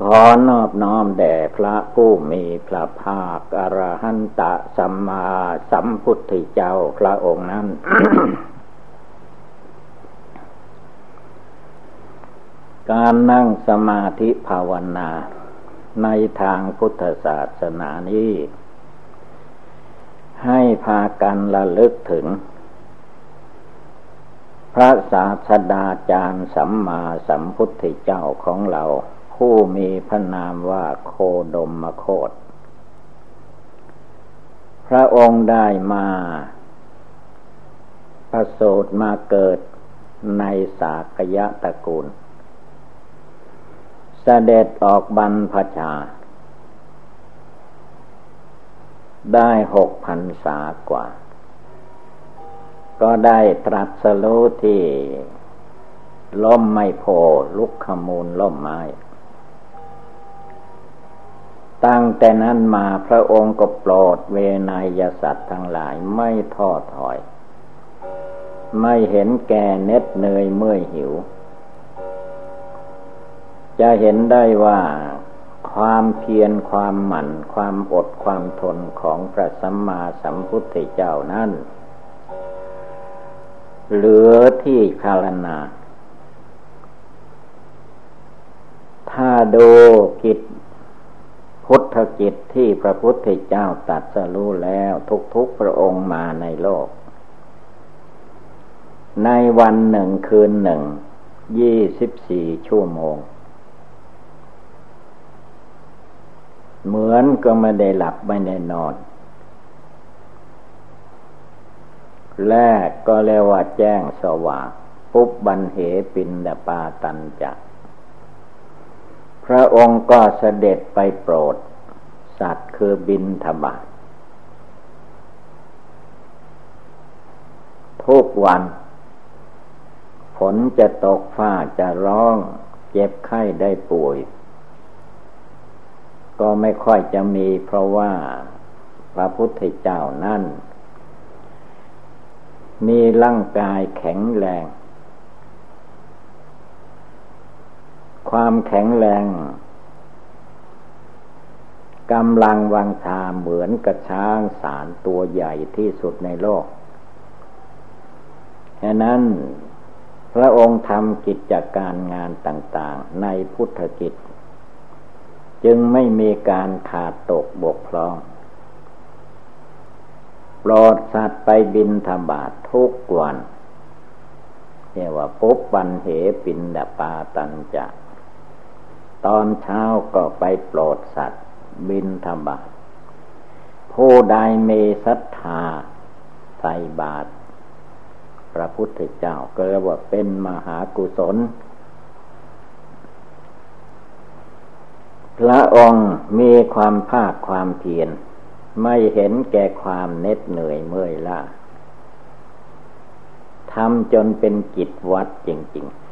ขอนอบน้อมแด่พระผู้มีพระภาคอรหันตะสัมมาสัมพุทธเจ้าพระองค์นั้น การนั่งสมาธิภาวนา ในทางพุทธศาสนานี้ ให้พากันระลึกถึง พระศาสดาจารย์สัมมาสัมพุทธเจ้าของเรา ผู้มีพระนามว่าโคดมมโคตพระองค์ได้มาประสูตรมาเกิดในสากยะตระกูลเสด็จออกบรรพชา ได้หกพันษากว่า ก็ได้ตรัสรู้ที่ล่มไม่โพลุกขมูลล่มไม้ ตั้งแต่นั้นมาพระองค์ก็โปรดเวนยสัตว์ทั้งหลายไม่ท้อถอย ไม่เห็นแก่เน็ดเนยเมื่อยหิว จะเห็นได้ว่าความเพียรความหมั่น ความอดความทนของพระสัมมาสัมพุทธเจ้านั้น หลือที่คารนาถ้าดูกิจ พุทธกิจที่พระพุทธเจ้าตัดสรู้แล้วทุกๆพระองค์มาในโลก ในวันหนึ่งคืนหนึ่ง ยี่สิบสี่ชั่วโมง เหมือนก็ไม่ได้หลับไม่ได้นอน แรกก็เรียกว่าแจ้งสว่างปุบบันเหปินดปาตันจักพระองค์ก็เสด็จไปโปรด สัตว์คือบินทบาททุกวัน ฝนจะตกฟ้าจะร้อง เจ็บไข้ได้ป่วย ก็ไม่ค่อยจะมีเพราะว่าพระพุทธเจ้านั่น มีร่างกายแข็งแรง ความแข็งแรงกำลังวังชาเหมือนกระช้างสารตัวใหญ่ที่สุดในโลกฉะนั้นพระองค์ทำกิจการงานต่างๆ ในพุทธกิจ จึงไม่มีการขาดตกบกพร่อง โปรดสัตว์ไปบินธบาตทุกวันเรียกว่าปุบปันเหปินดาปาตันจะตอนเช้าก็ไปโปรดสัตว์ บินธบาตผู้ใดเมศรัทธาใส่บาตรพระพุทธเจ้าก็เรียกว่าเป็นมหากุศล พระองค์มีความภาคความเพียร ไม่เห็นแก่ความเน็ดเหนื่อยเมื่อยล้าทำจนเป็นกิจวัดจริง ๆ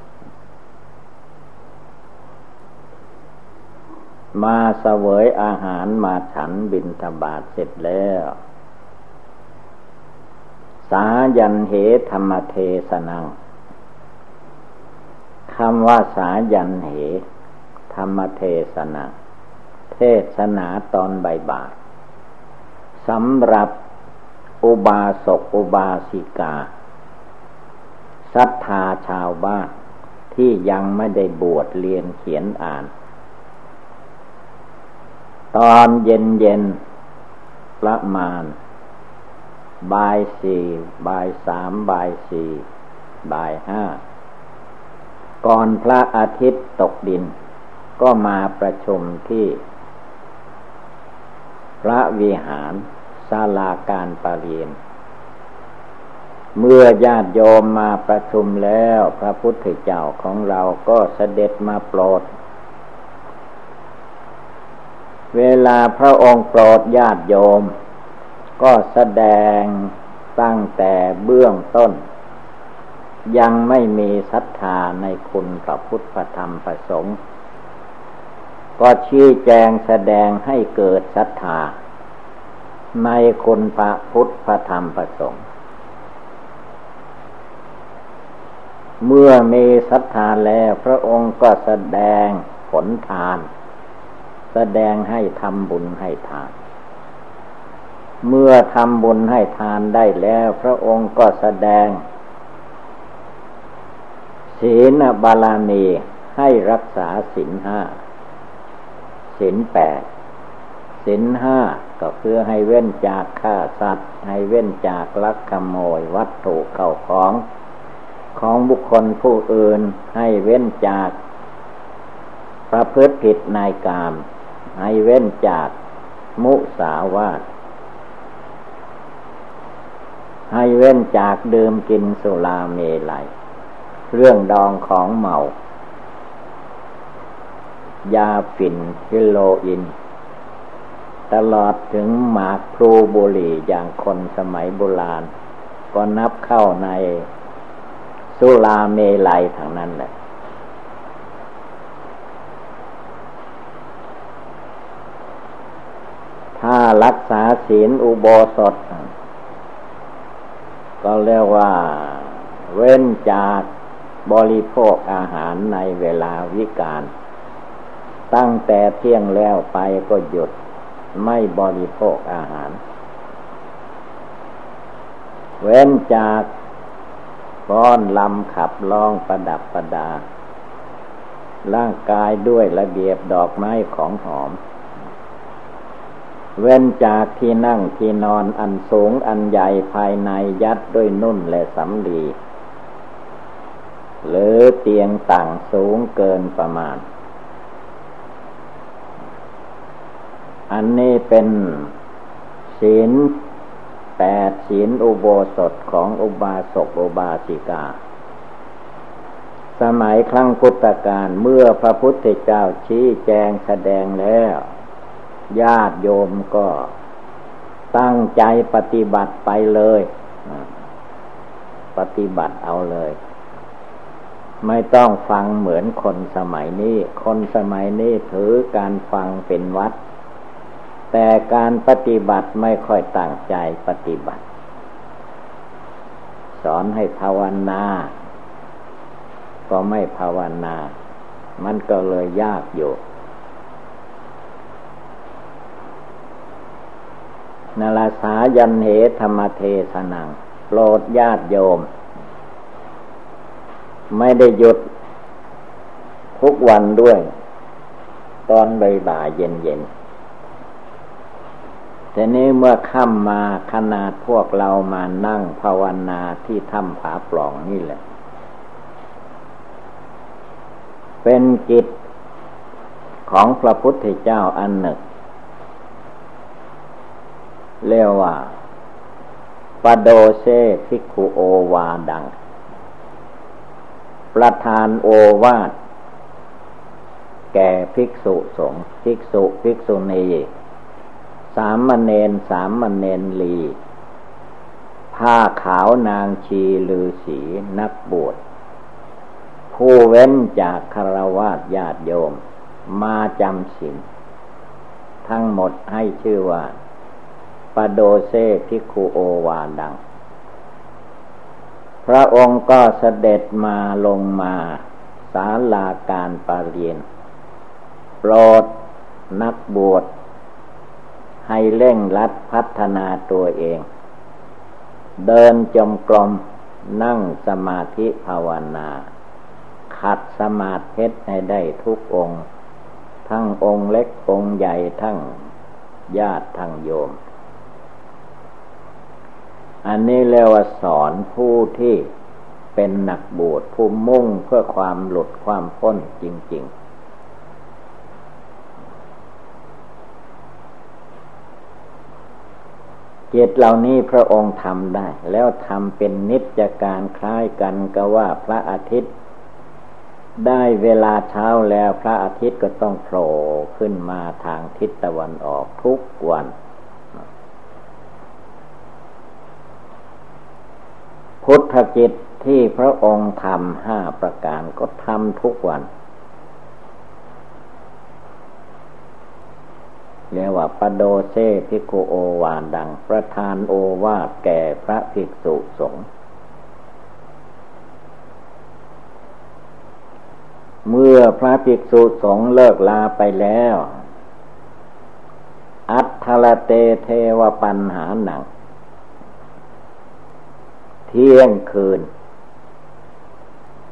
มาเสวยอาหารมาฉันบินทบาทเสร็จแล้ว สายันเหธรรมเทสนังคำว่าสายันเห ธรรมเทศนาเทศนาตอนใบาย สำหรับอุบาสกอุบาสิกาศรัทธาชาวบ้านที่ยังไม่ได้บวชเรียนเขียนอ่าน ตอนเย็นเย็นประมาณบ่ายสี่บ่ายสามบ่ายสี่บ่ายห้า ก่อนพระอาทิตย์ตกดิน ก็มาประชุมที่ พระวิหารศาลาการประเรียน เมื่อญาติโยมมาประชุมแล้ว พระพุทธเจ้าของเราก็เสด็จมาโปรด เวลาพระองค์โปรดญาติโยม ก็แสดงตั้งแต่เบื้องต้น ยังไม่มีศรัทธาในคุณพระพุทธธรรมประสงค์ ก็ชี้แจงแสดงให้เกิดศรัทธา ในคุณพระพุทธพระธรรมประสงค์เมื่อมีศรัทธาแล้วพระองค์ก็แสดงผลทาน แสดงให้ทำบุญให้ทาน เมื่อทำบุญให้ทานได้แล้ว พระองค์ก็แสดง ศีลบาลานีให้รักษาศีลห้า ศีลแปดศีลห้าก็คือให้เว้นจากฆ่าสัตว์ ให้เว้นจากลักขโมยวัตถุเข้าของ ของบุคคลผู้อื่นให้เว้นจากประพฤติผิดในกาม ให้เว้นจากมุสาวาทให้เว้นจากดื่มกินสุราเมลัย เรื่องดองของเมา ยาฝิ่นฮิโลอิน ตลอดถึงหมากพลูบุหรี่อย่างคนสมัยโบราณ ก็นับเข้าในสุราเมลัยทางนั้นแหละถ้ารักษาศีลอุโบสถ ก็เรียกว่าเว้นจากบริโภคอาหารในเวลาวิกาล ตั้งแต่เที่ยงแล้วไปก็หยุดไม่บริโภคอาหาร เว้นจากก้อนลำขับลองประดับประดา ร่างกายด้วยระเบียบดอกไม้ของหอม เว้นจากที่นั่งที่นอนอันสูงอันใหญ่ภายในยัดด้วยนุ่นและสำลีหรือเตียงต่างสูงเกินประมาณ อันนี้เป็นศีลแปดศีลอุโบสถของอุบาสกอุบาสิกา สมัยครั้งพุทธกาลเมื่อพระพุทธเจ้าชี้แจงแสดงแล้ว ญาติโยมก็ตั้งใจปฏิบัติไปเลย ปฏิบัติเอาเลย ไม่ต้องฟังเหมือนคนสมัยนี้ คนสมัยนี้ถือการฟังเป็นวัด แต่การปฏิบัติไม่ค่อยตั้งใจปฏิบัติ สอนให้ภาวนา ก็ไม่ภาวนา มันก็เลยยากอยู่นาลาสายันเหธรรมเทศนังโปรดญาติโยม ไม่ได้หยุดทุกวันด้วย ตอนบ่ายเย็นเย็น แต่นี้เมื่อค่ำมาขนาดพวกเรามานั่งภาวนาที่ถ้ำผาปล่องนี่แหละ เป็นกิจของพระพุทธเจ้าอันหนึ่งเรียกว่าปโดเซภิกขุโอวาดัง ประธานโอวาทแก่ภิกษุสงฆ์ภิกษุภิกษุณี สามเณรสามเณรลี ผ้าขาวนางชีลือสีนักบวชผู้เว้นจากคารวะญาติโยม มาจำศีลทั้งหมดให้ชื่อว่าปโดเซพิคุโอวาดัง พระองค์ก็เสด็จมาลงมาสาลาการปรเรียนโปรดนักบวช ให้เร่งรัดพัฒนาตัวเอง เดินจมกลมนั่งสมาธิภาวนา ขัดสมาธิให้ได้ทุกองค์ ทั้งองค์เล็กองค์ใหญ่ทั้งญาติทั้งโยม อันนี้เรียกว่าสอนผู้ที่เป็นหนักบวชผู้มุ่งเพื่อความหลุดความพ้นจริง ๆ จิตเหล่านี้พระองค์ทำได้ แล้วทำเป็นนิจการคล้ายกันก็ว่าพระอาทิตย์ ได้เวลาเช้าแล้วพระอาทิตย์ก็ต้องโผล่ขึ้นมาทางทิศตะวันออกทุกวัน พุทธกิจที่พระองค์ทำห้าประการก็ทำทุกวัน เรียกว่าปโดเซพิโกโอวาดังประธานโอวาแก่พระภิกษุสงฆ์เมื่อพระภิกษุสงฆ์เลิกลาไปแล้ว อัตทลเตเทวปัญหาหนัง เที่ยงคืน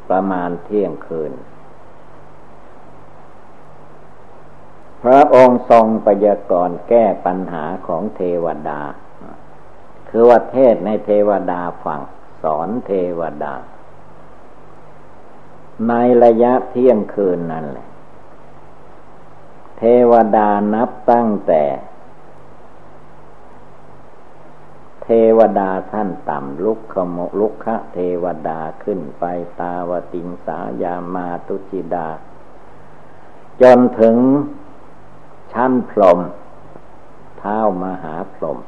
ประมาณเที่ยงคืน พระองค์ทรงปยากรแก้ปัญหาของเทวดา คือว่าเทศในเทวดาฟังสอนเทวดา ในระยะเที่ยงคืนนั่นแหละ เทวดานับตั้งแต่ เทวดาท่านต่ำลุกขโมลุกคะเทวดาขึ้นไปตาวติงสายามาตุจิดา จนถึง ชั้นพรมเท้ามหาพรม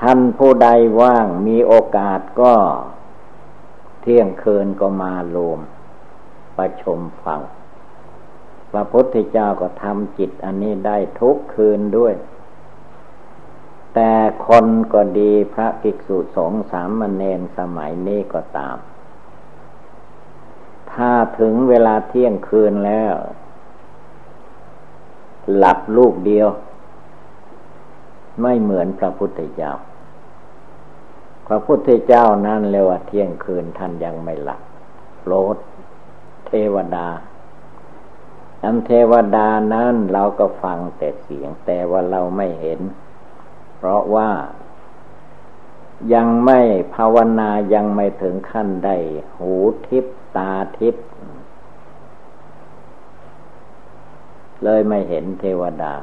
ท่านผู้ใดว่างมีโอกาสก็เที่ยงคืนก็มารวมประชมฟัง พระพุทธเจ้าก็ทำจิตอันนี้ได้ทุกคืนด้วย แต่คนก็ดีพระภิกษุสงฆ์สามเณรสมัยนี้ก็ตาม ถ้าถึงเวลาเที่ยงคืนแล้ว หลับลูกเดียว ไม่เหมือนพระพุทธเจ้า พระพุทธเจ้านั้นเรียว่าเที่ยงคืนท่านยังไม่หลับโปรดเทวดาอันเทวดานั้นเราก็ฟังแต่เสียงแต่ว่าเราไม่เห็น เพราะว่ายังไม่ภาวนายังไม่ถึงขั้นได้หูทิพ ตาทิพเลยไม่เห็นเทวดา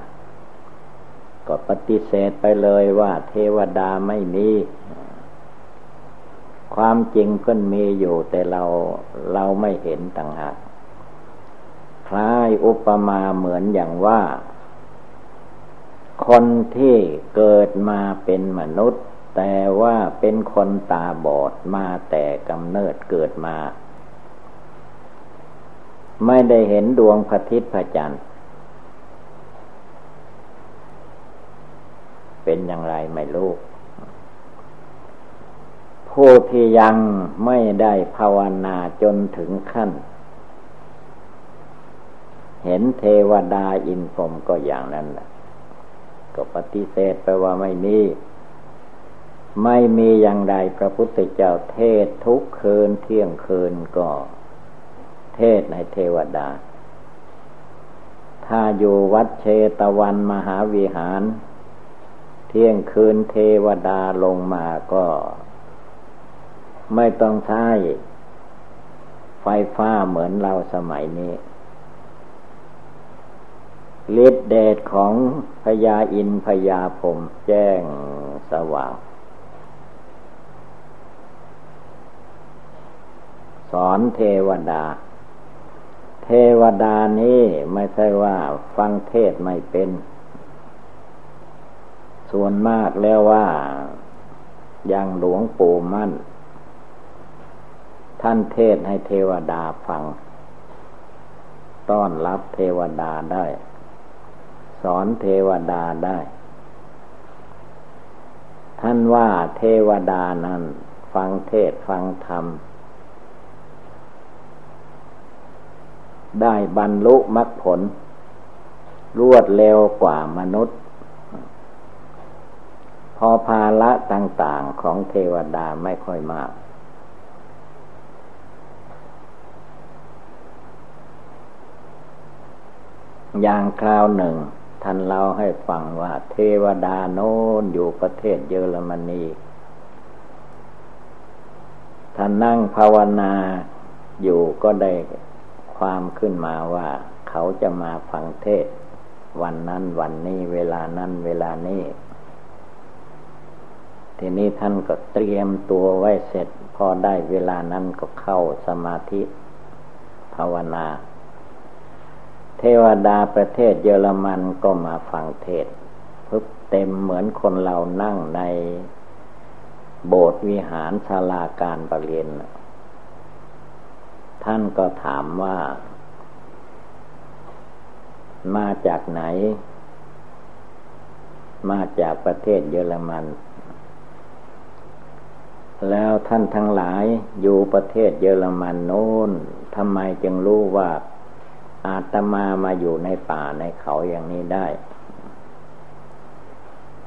ก็ปฏิเสธไปเลยว่าเทวดาไม่มี ความจริงเพิ่นมีอยู่แต่เราเราไม่เห็นต่างหากคล้ายอุปมาเหมือนอย่างว่า คนที่เกิดมาเป็นมนุษย์ แต่ว่าเป็นคนตาบอดมาแต่กำเนิดเกิดมา ไม่ได้เห็นดวงพระทิตย์พระจันทร์ เป็นอย่างไรไม่รู้ผู้ที่ยังไม่ได้ภาวนาจนถึงขั้น เห็นเทวดาอินพรมก็อย่างนั้นแหละก็ปฏิเสธไปว่าไม่มี ไม่มีอย่างใดพระพุทธเจ้าเทศทุกคืนเที่ยงคืนก็ เทศในเทวดา ถ้าอยู่วัดเชตวันมหาวิหาร เที่ยงคืนเทวดาลงมาก็ ไม่ต้องใช้ไฟฟ้าเหมือนเราสมัยนี้ฤทธิเดชของพญาอินพญาผมแจ้งสว่าง สอนเทวดา เทวดานี้ไม่ใช่ว่าฟังเทศไม่เป็น ส่วนมากแล้วว่ายังหลวงปู่มั่น ท่านเทศให้เทวดาฟัง ต้อนรับเทวดาได้ สอนเทวดาได้ ท่านว่าเทวดานั้น ฟังเทศฟังธรรม ได้บรรลุมรรคผล รวดเร็วกว่ามนุษย์ พอภาละต่างๆของเทวดาไม่ค่อยมาก อย่างคราวหนึ่ง ท่านเล่าให้ฟังว่า เทวดาโน้นอยู่ประเทศเยอรมนีท่านนั่งภาวนาอยู่ก็ได้ ความขึ้นมาว่า เขาจะมาฟังเทศ วันนั้นวันนี้เวลานั้นเวลานี้ ทีนี้ท่านก็เตรียมตัวไว้เสร็จ พอได้เวลานั้นก็เข้าสมาธิ ภาวนา เทวดาประเทศเยอรมันก็มาฟังเทศพึบเต็มเหมือนคนเรานั่งในโบสถ์วิหารศาลาการประเรียน ท่านก็ถามว่า มาจากไหน มาจากประเทศเยอรมัน แล้วท่านทั้งหลายอยู่ประเทศเยอรมันโน้นทำไมจึงรู้ว่าอาตมามาอยู่ในป่าในเขาอย่างนี้ได้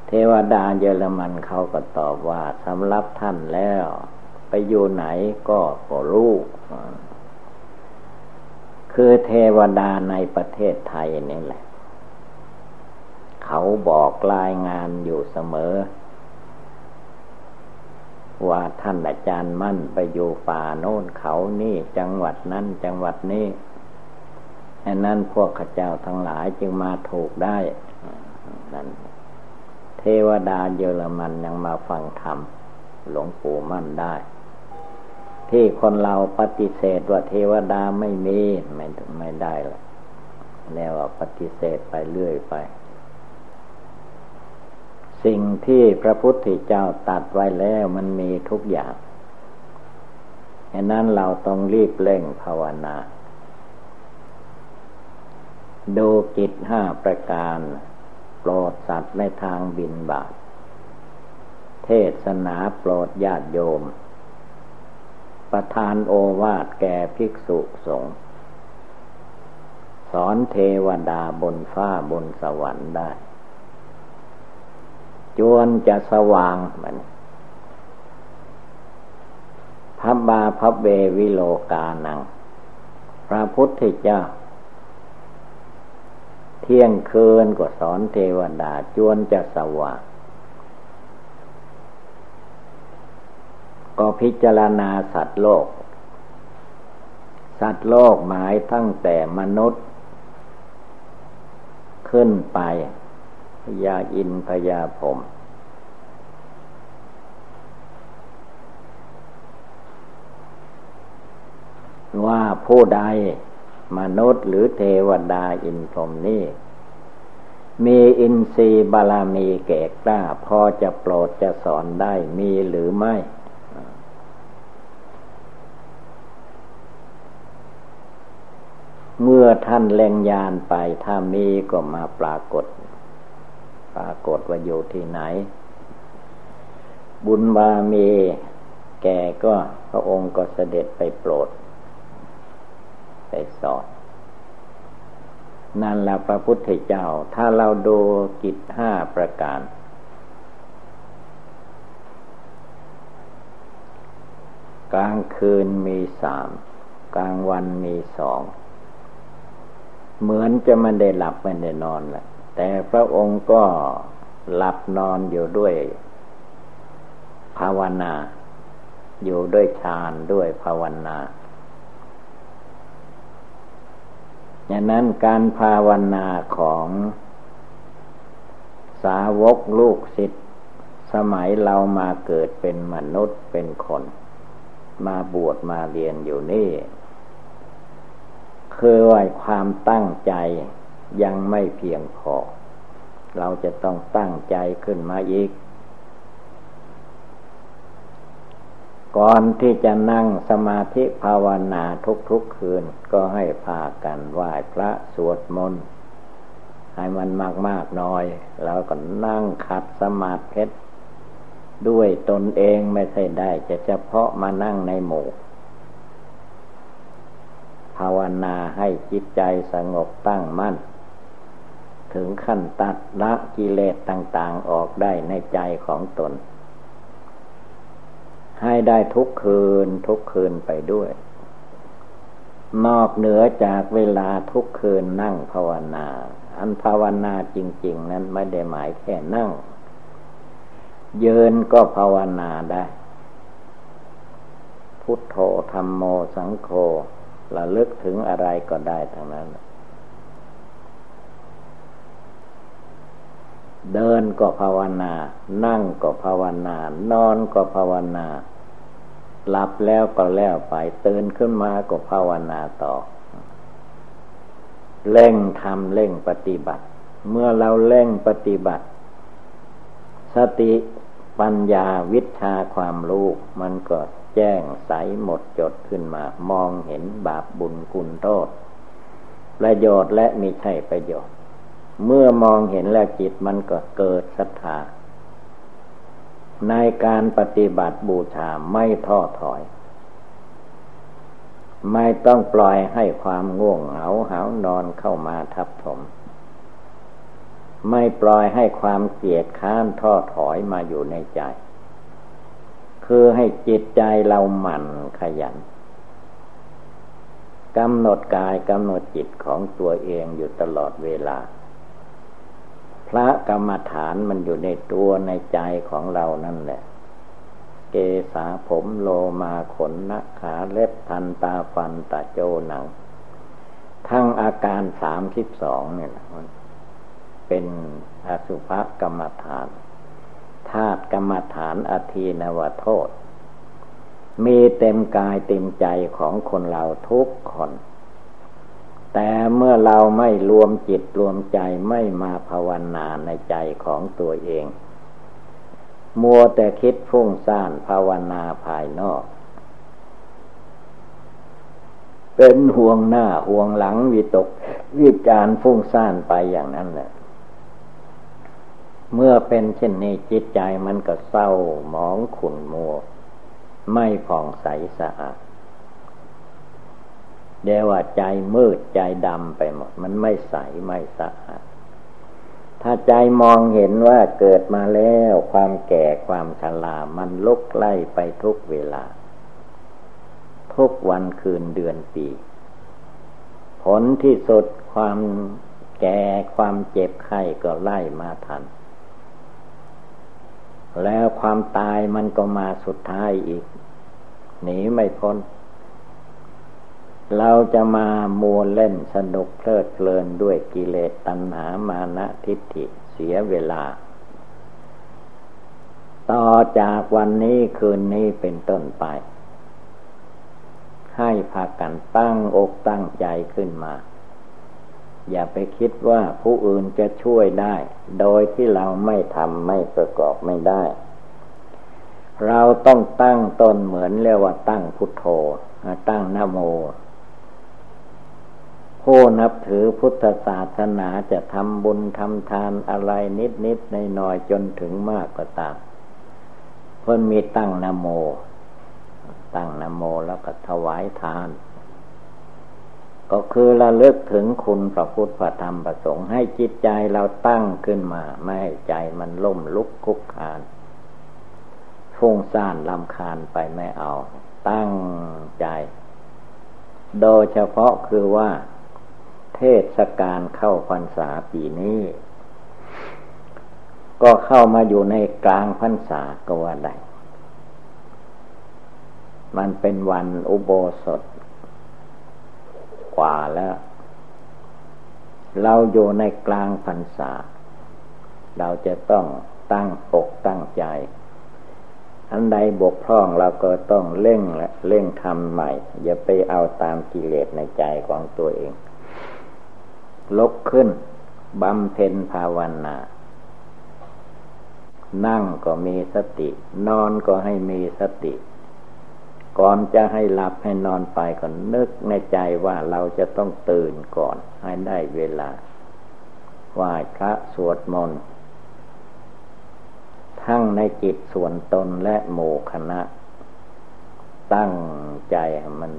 เทวดาเยอรมันเขาก็ตอบว่าสำหรับท่านแล้ว ไปอยู่ไหนก็ก็รู้ คือเทวดาในประเทศไทยนี่แหละ เขาบอกรายงานอยู่เสมอ ว่าท่านอาจารย์มั่นไปอยู่ป่าโน่นเขานี่จังหวัดนั้นจังหวัดนี้อันนั้นพวกข้าเจ้าทั้งหลายจึงมาถูกได้นั่นเทวดาเยอรมันยังมาฟังธรรมหลวงปู่มั่นได้ ที่คนเราปฏิเสธว่าเทวดาไม่มีไม่ไม่ได้ละแล้วปฏิเสธไปเรื่อยไป สิ่งที่พระพุทธเจ้าตัดไว้แล้วมันมีทุกอย่างฉะนั้นเราต้องรีบเร่งภาวนาดูกิจห้าประการโปรดสัตว์ในทางบินบาตเทศนาโปรดญาติโยม ประทานโอวาทแก่ภิกษุสงฆ์สอนเทวดาบนฟ้าบนสวรรค์ได้ จวนจะสว่างมันพับบาพับเบวิโลกานัง พระพุทธเจ้า เที่ยงคืนก็สอนเทวดาจวนจะสว่าง ก็พิจารณาสัตว์โลก สัตว์โลกหมายตั้งแต่มนุษย์ ขึ้นไปพยาอินพยาผม ว่าผู้ใดมนุษย์หรือเทวดาอินพรหมนี่มีอินทรีย์บาลามีแก่กล้า พอจะโปรดจะสอนได้มีหรือไม่ เมื่อท่านแรงยานไป ถ้ามีก็มาปรากฏ ปรากฏว่าอยู่ที่ไหน บุญบามีแก่ก็พระองค์ก็เสด็จไปโปรด ไปสอนนั่นแหละพระพุทธเจ้า ถ้าเราดูกิจห้าประการ กลางคืนมีสาม กลางวันมีสอง เหมือนจะไม่ได้หลับไม่ได้นอนแหละแต่พระองค์ก็หลับนอนอยู่ด้วย ภาวนา อยู่ด้วยฌานด้วยภาวนาอย่างนั้นการภาวนาของสาวกลูกศิษย์สมัยเรามาเกิดเป็นมนุษย์เป็นคน มาบวชมาเรียนอยู่นี่ คือว่าความตั้งใจยังไม่เพียงพอ เราจะต้องตั้งใจขึ้นมาอีก ก่อนที่จะนั่งสมาธิภาวนาทุกๆคืนก็ให้พากันไหว้พระสวดมนต์ให้มันมากๆน้อย แล้วก็นั่งขัดสมาธิด้วยตนเองไม่ใช่ได้ จะเฉพาะมานั่งในหมู่ ภาวนาให้จิตใจสงบตั้งมั่น ถึงขั้นตัดละกิเลสต่างๆออกได้ในใจของตน ให้ได้ทุกคืนทุกคืนไปด้วย นอกเหนือจากเวลาทุกคืนนั่งภาวนา อันภาวนาจริง ๆ นั้นไม่ได้หมายแค่นั่ง เยินก็ภาวนาได้ พุทโธธรรมโมสังโฆ ระลึกถึงอะไรก็ได้ทั้งนั้น เดินก็ภาวนา นั่งก็ภาวนา นอนก็ภาวนา หลับแล้วก็แล้วไปตื่นขึ้นมาก็ภาวนาต่อ เร่งทำเร่งปฏิบัติ เมื่อเราเร่งปฏิบัติ สติปัญญาวิชาความรู้มันก็ แจ้งใสหมดจดขึ้นมา มองเห็นบาปบุญคุณโทษประโยชน์และมีใช่ประโยชน์ เมื่อมองเห็นแล้วจิตมันก็เกิดศรัทธาในการปฏิบัติบูชาไม่ท้อถอย ไม่ต้องปล่อยให้ความง่วงเหงาหานอนเข้ามาทับถมไม่ปล่อยให้ความเกลียดค้านท้อถอยมาอยู่ในใจ คือให้จิตใจเราหมั่นขยันกำหนดกายกำหนดจิตของตัวเองอยู่ตลอดเวลา พระกรรมฐานมันอยู่ในตัวในใจของเรานั่นแหละ เกษาผมโลมาขนนักขาเล็บทันตาฟันตะโจหนัง ทั้งอาการสามสิบสองเนี่ยเป็นอสุภกรรมฐาน ธาตุกรรมฐานอธีนวโทษ มีเต็มกายเต็มใจของคนเราทุกคน แต่เมื่อเราไม่รวมจิตรวมใจไม่มาภาวนาในใจของตัวเอง มัวแต่คิดฟุ้งซ่านภาวนาภายนอกเป็นห่วงหน้าห่วงหลังวิตกวิจารฟุ้งซ่านไปอย่างนั้นแหละ เมื่อเป็นเช่นนี้จิตใจมันก็เศร้าหมองขุ่นมัว ไม่ผ่องใสสะอาดเดี๋ยวว่าใจมืดใจดำไปหมด มันไม่ใสไม่สะอาดถ้าใจมองเห็นว่าเกิดมาแล้วความแก่ความชรามันลุกไล่ไปทุกเวลา ทุกวันคืนเดือนปี ผลที่สุดความแก่ความเจ็บไข้ก็ไล่มาทัน แล้วความตายมันก็มาสุดท้ายอีก หนีไม่พ้น เราจะมามัวเล่นสนุกเพลิดเพลินด้วยกิเลสตัณหามานะทิฏฐิเสียเวลา ต่อจากวันนี้คืนนี้เป็นต้นไป ให้พากันตั้งอกตั้งใจขึ้นมา อย่าไปคิดว่าผู้อื่นจะช่วยได้ โดยที่เราไม่ทำไม่ประกอบไม่ได้ เราต้องตั้งตนเหมือนเรียกว่าตั้งพุทโธ ตั้งนโม ผู้นับถือพุทธศาสนาจะทำบุญทำทานอะไรนิดนิดในน้อยจนถึงมากก็ตาม เพิ่นมีตั้งนโม ตั้งนโมแล้วก็ถวายทาน ก็คือระลึกถึงคุณพระพุทธพระธรรมพระสงฆ์ให้จิตใจเราตั้งขึ้นมา ไม่ให้ใจมันล่มลุกคุกคานฟุ้งซ่านลำคาญไปไม่เอา ตั้งใจ โดยเฉพาะคือว่า เทศกาลเข้าพรรษาปีนี้ ก็เข้ามาอยู่ในกลางพรรษาก็ว่าได้ มันเป็นวันอุโบสถ กว่าแล้ว เราอยู่ในกลางพรรษา เราจะต้องตั้งปกตั้งใจ อันใดบกพร่องเราก็ต้องเร่งและเร่งทำใหม่ อย่าไปเอาตามกิเลสในใจของตัวเอง ลกขึ้นบำเพ็ญภาวนานั่งก็มีสติ นอนก็ให้มีสติ ก่อนจะให้หลับให้นอนไปก็นึกในใจว่าเราจะต้องตื่นก่อนให้ได้เวลาไหว้พระสวดมนต์ทั้งในจิตส่วนตนและหมู่คณะ ตั้งใจมัน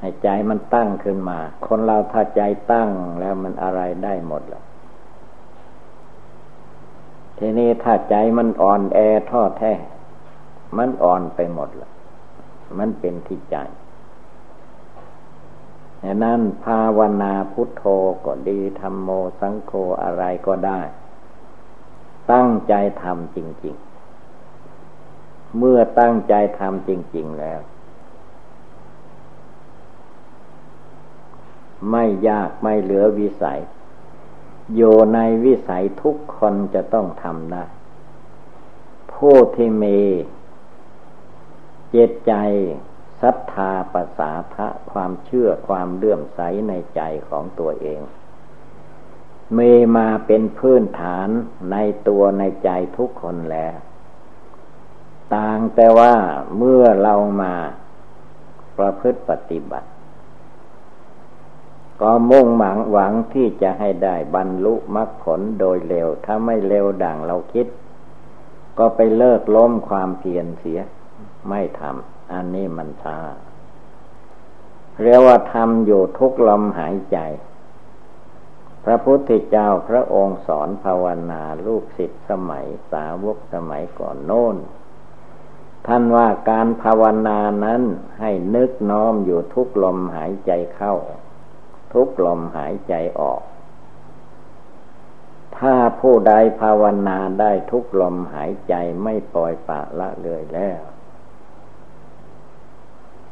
ให้ใจมันตั้งขึ้นมา คนเราถ้าใจตั้งแล้วมันอะไรได้หมดล้วทีนี้ถ้าใจมันอ่อนแอท้อแท้ มันอ่อนไปหมดล้วมันเป็นที่ใจดังนั้นภาวนาพุทโธก็ดีธรรมโมสังโฆอะไรก็ได้ ตั้งใจทำจริง ๆ เมื่อตั้งใจทำจริง ๆ แล้ว ไม่ยากไม่เหลือวิสัยอยู่ในวิสัยทุกคนจะต้องทำได้ผู้ที่มี เจตใจศรัทธาภาษาทะความเชื่อความเลื่อมใสในใจของตัวเองมีมาเป็นพื้นฐานในตัวในใจทุกคนแล้ว ต่างแต่ว่าเมื่อเรามาประพฤติปฏิบัติ ก็มุ่งหมังหวังที่จะให้ได้บรรลุมรรคผลโดยเร็ว ถ้าไม่เร็วดังเราคิด ก็ไปเลิกล้มความเพียรเสีย ไม่ทำอันนี้มันช้าเรียกว่าทำอยู่ทุกลมหายใจ พระพุทธเจ้าพระองค์สอนภาวนาลูกศิษย์สมัยสาวกสมัยก่อนโน้น ท่านว่าการภาวนานั้นให้นึกน้อมอยู่ทุกลมหายใจเข้า ทุกลมหายใจออก ถ้าผู้ใดภาวนาได้ทุกลมหายใจไม่ปล่อยปะละเลยแล้ว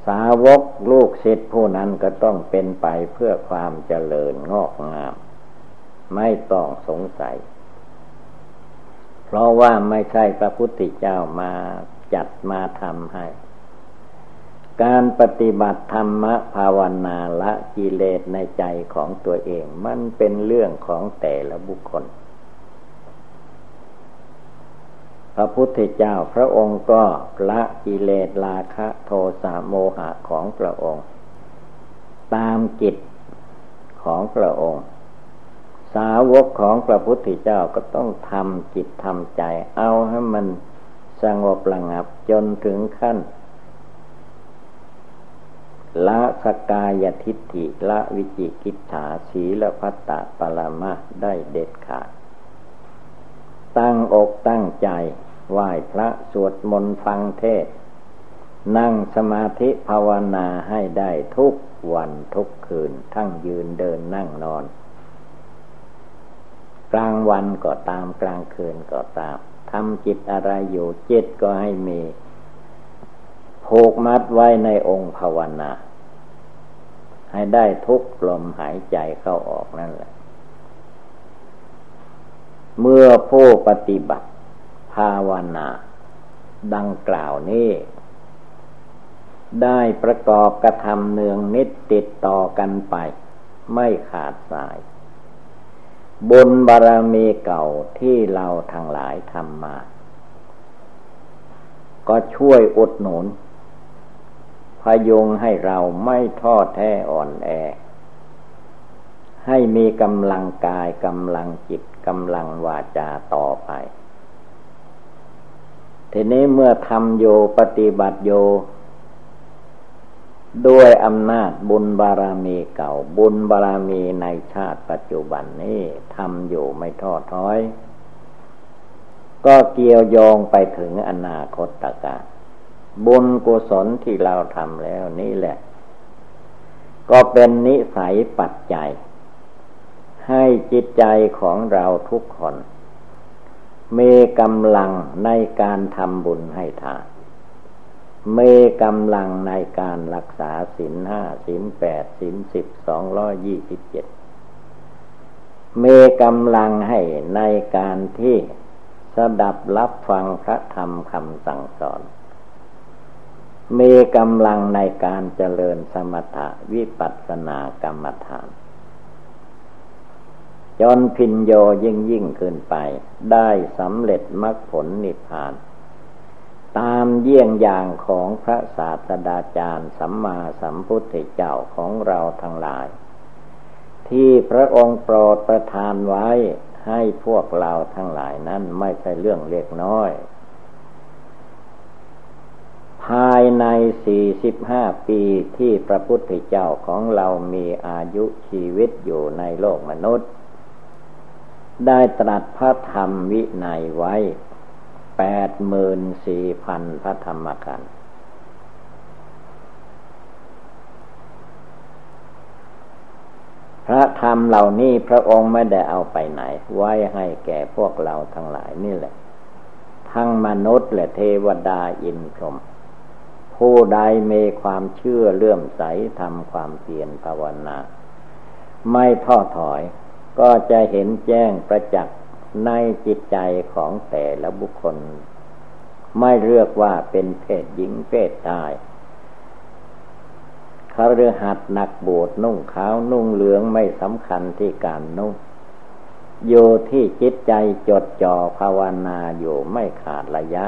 สาวกลูกศิษย์ผู้นั้นก็ต้องเป็นไปเพื่อความเจริญงอกงาม ไม่ต้องสงสัย เพราะว่าไม่ใช่พระพุทธเจ้ามาจัดมาทำให้ การปฏิบัติธรรมภาวนาละกิเลสในใจของตัวเอง มันเป็นเรื่องของแต่ละบุคคล พระพุทธเจ้าพระองค์ก็ละกิเลสราคะโทสะโมหะของพระองค์ ตามกิจของพระองค์ สาวกของพระพุทธเจ้าก็ต้องทำจิตทำใจ เอาให้มันสงบระงับจนถึงขั้น ละสกายทิฏฐิละวิจิกิจฐาสีละพัตตะปรมาได้เด็ดขาด ตั้งอกตั้งใจ ไหว้พระสวดมนต์ฟังเทศ นั่งสมาธิภาวนาให้ได้ทุกวันทุกคืน ทั้งยืนเดินนั่งนอน กลางวันก็ตามกลางคืนก็ตามทำจิตอะไรอยู่จิตก็ให้มีผูกมัดไว้ในองค์ภาวนา ให้ได้ทุกลมหายใจเข้าออกนั่นแหละ เมื่อผู้ปฏิบัติ ภาวนา ดังกล่าวนี้ ได้ประกอบกระทำเนืองนิดติดต่อกันไป ไม่ขาดสายบุญบารมีเก่าที่เราทั้งหลายทำมา ก็ช่วยอุดหนุน พยุงให้เราไม่ท้อแท้อ่อนแอ ให้มีกำลังกายกำลังจิต กำลังวาจาต่อไป ทีนี้เมื่อทำโยปฏิบัติโย ด้วยอำนาจบุญบารมีเก่า บุญบารมีในชาติปัจจุบันนี้ทำอยู่ไม่ท้อถอย ก็เกี่ยวโยงไปถึงอนาคตตกาบุญกุศลที่เราทำแล้วนี่แหละ ก็เป็นนิสัยปัจจัย ให้จิตใจของเราทุกคน มีกำลังในการทำบุญให้ทานมีกำลังในการรักษาศีลห้าศีลแปดศีลสิบสองร้อยยี่สิบเจ็ดมีกำลังให้ในการที่สดับรับฟังพระธรรมคำสั่งสอน มีกำลังในการเจริญสมถะวิปัสสนากรรมฐาน จนพินโยยิ่งยิ่งขึ้นไป ได้สำเร็จมรรคผลนิพพาน ตามเยี่ยงอย่างของพระศาสดาจารย์สัมมาสัมพุทธเจ้าของเราทั้งหลาย ที่พระองค์โปรดประทานไว้ให้พวกเราทั้งหลายนั้นไม่ใช่เรื่องเล็กน้อย ภายในสี่สิบห้าปีที่พระพุทธเจ้าของเรามีอายุชีวิตอยู่ในโลกมนุษย์ ได้ตรัสพระธรรมวินัยไว้แปดหมื่นสี่พันพระธรรมกัน พระธรรมเหล่านี้พระองค์ไม่ได้เอาไปไหน ไว้ให้แก่พวกเราทั้งหลายนี่แหละ ทั้งมนุษย์และเทวดาอินทรมผู้ใดมีความเชื่อเลื่อมใสทำความเพียรภาวนา ไม่ท้อถอย ก็จะเห็นแจ้งประจักษ์ในจิตใจของแต่ละบุคคล ไม่เลือกว่าเป็นเพศหญิงเพศชายคารือหัดหนักบวชนุ่งขาวนุ่งเหลืองไม่สำคัญที่การนุ่งอยู่ที่จิตใจจดจ่อภาวนาอยู่ไม่ขาดระยะ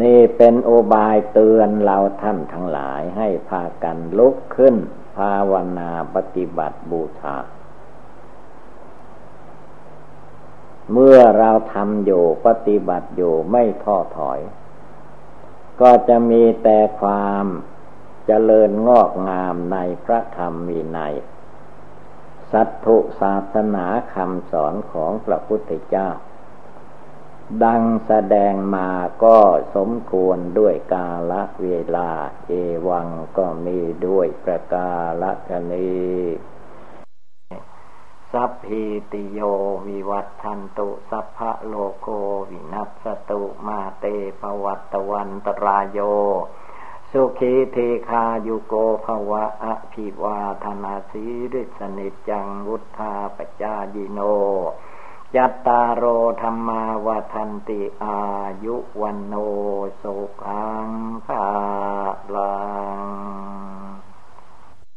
นี่เป็นโอบายเตือนเราท่านทั้งหลายให้พากันลุกขึ้น ภาวนาปฏิบัติบูชา เมื่อเราทำอยู่ปฏิบัติอยู่ไม่ท้อถอย ก็จะมีแต่ความเจริญงอกงามในพระธรรมมีในสัตถุศาสนาคำสอนของพระพุทธเจ้า ดังแสดงมาก็สมควรด้วยกาลเวลา เอวังก็มีด้วยประกาละกนีสัพพิติโยวิวัตทันตุ สัพพะโลโกวินัสตุมาเตปวัตตวันตรายโย สุขีเทคายุโกภวะอภิวาธนาสีริสนิจังวุธาปจายิโน ยัตตาโรธรรมาวันติอายุวันโนสุขังภาลัง